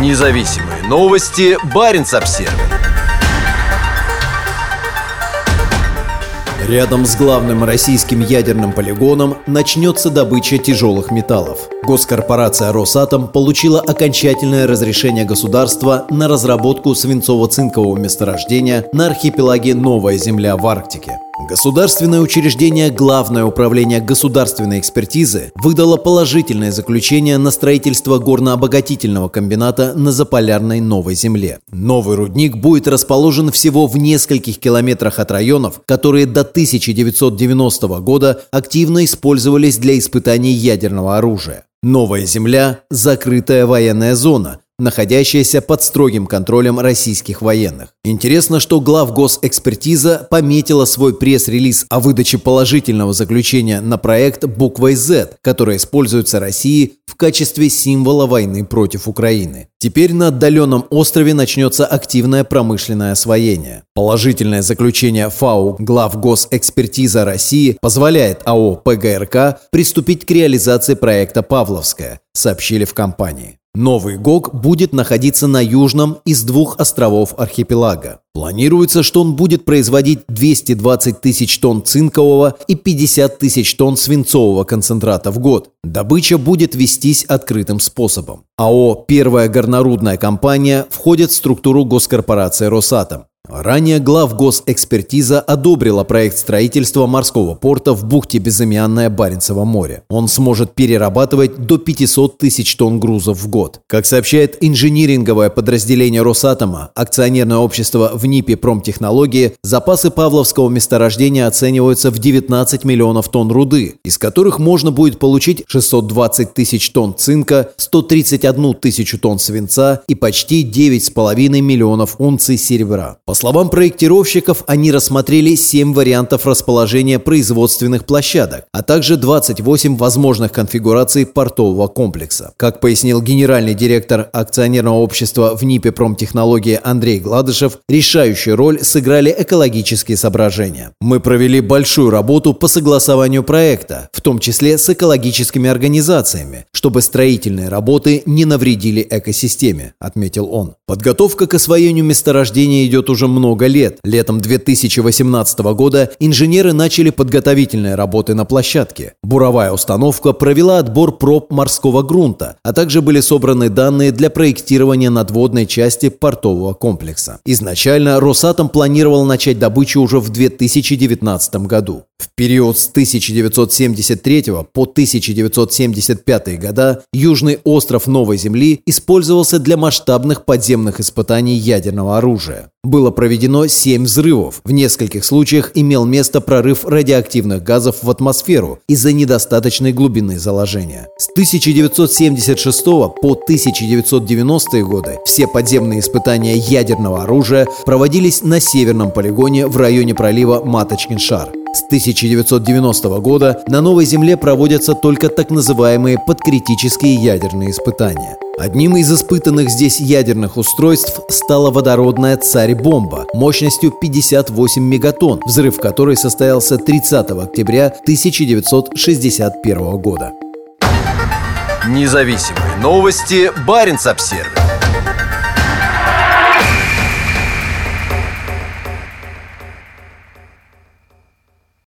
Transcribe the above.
Независимые новости. Барин обсерва Рядом с главным российским ядерным полигоном начнется добыча тяжелых металлов. Госкорпорация «Росатом» получила окончательное разрешение государства на разработку свинцово-цинкового месторождения на архипелаге Новая Земля в Арктике. Государственное учреждение Главное управление государственной экспертизы выдало положительное заключение на строительство горнообогатительного комбината на заполярной Новой Земле. Новый рудник будет расположен всего в нескольких километрах от районов, которые до 1990 года активно использовались для испытаний ядерного оружия. Новая Земля – закрытая военная зона, находящаяся под строгим контролем российских военных. Интересно, что главгосэкспертиза пометила свой пресс-релиз о выдаче положительного заключения на проект буквой Z, которая используется Россией в качестве символа войны против Украины. Теперь на отдаленном острове начнется активное промышленное освоение. Положительное заключение ФАУ главгосэкспертиза России позволяет АО ПГРК приступить к реализации проекта «Павловская», сообщили в компании. Новый ГОК будет находиться на южном из двух островов архипелага. Планируется, что он будет производить 220 тысяч тонн цинкового и 50 тысяч тонн свинцового концентрата в год. Добыча будет вестись открытым способом. АО «Первая горнорудная компания» входит в структуру госкорпорации «Росатом». Ранее глав госэкспертиза одобрила проект строительства морского порта в бухте Безымянное Баренцево море. Он сможет перерабатывать до 500 тысяч тонн грузов в год. Как сообщает инжиниринговое подразделение Росатома, акционерное общество в НИПе промтехнологии, запасы Павловского месторождения оцениваются в 19 миллионов тонн руды, из которых можно будет получить 620 тысяч тонн цинка, 131 тысячу тонн свинца и почти 9,5 миллионов унций серебра. По словам проектировщиков, они рассмотрели 7 вариантов расположения производственных площадок, а также 28 возможных конфигураций портового комплекса. Как пояснил генеральный директор акционерного общества в НИПе промтехнологии Андрей Гладышев, решающую роль сыграли экологические соображения. Мы провели большую работу по согласованию проекта, в том числе с экологическими организациями, чтобы строительные работы не навредили экосистеме, отметил он. Подготовка к освоению месторождения идет уже много лет. Летом 2018 года инженеры начали подготовительные работы на площадке. Буровая установка провела отбор проб морского грунта, а также были собраны данные для проектирования надводной части портового комплекса. Изначально Росатом планировал начать добычу уже в 2019 году. В период с 1973 по 1975 года Южный остров Новой Земли использовался для масштабных подземных испытаний ядерного оружия. Было проведено 7 взрывов. В нескольких случаях имел место прорыв радиоактивных газов в атмосферу из-за недостаточной глубины заложения. С 1976 по 1990 годы все подземные испытания ядерного оружия проводились на северном полигоне в районе пролива Маточкин-Шар. С 1990 года на Новой Земле проводятся только так называемые подкритические ядерные испытания. Одним из испытанных здесь ядерных устройств стала водородная «Царь-бомба» мощностью 58 мегатонн, взрыв которой состоялся 30 октября 1961 года. Независимые новости. Барин обсервис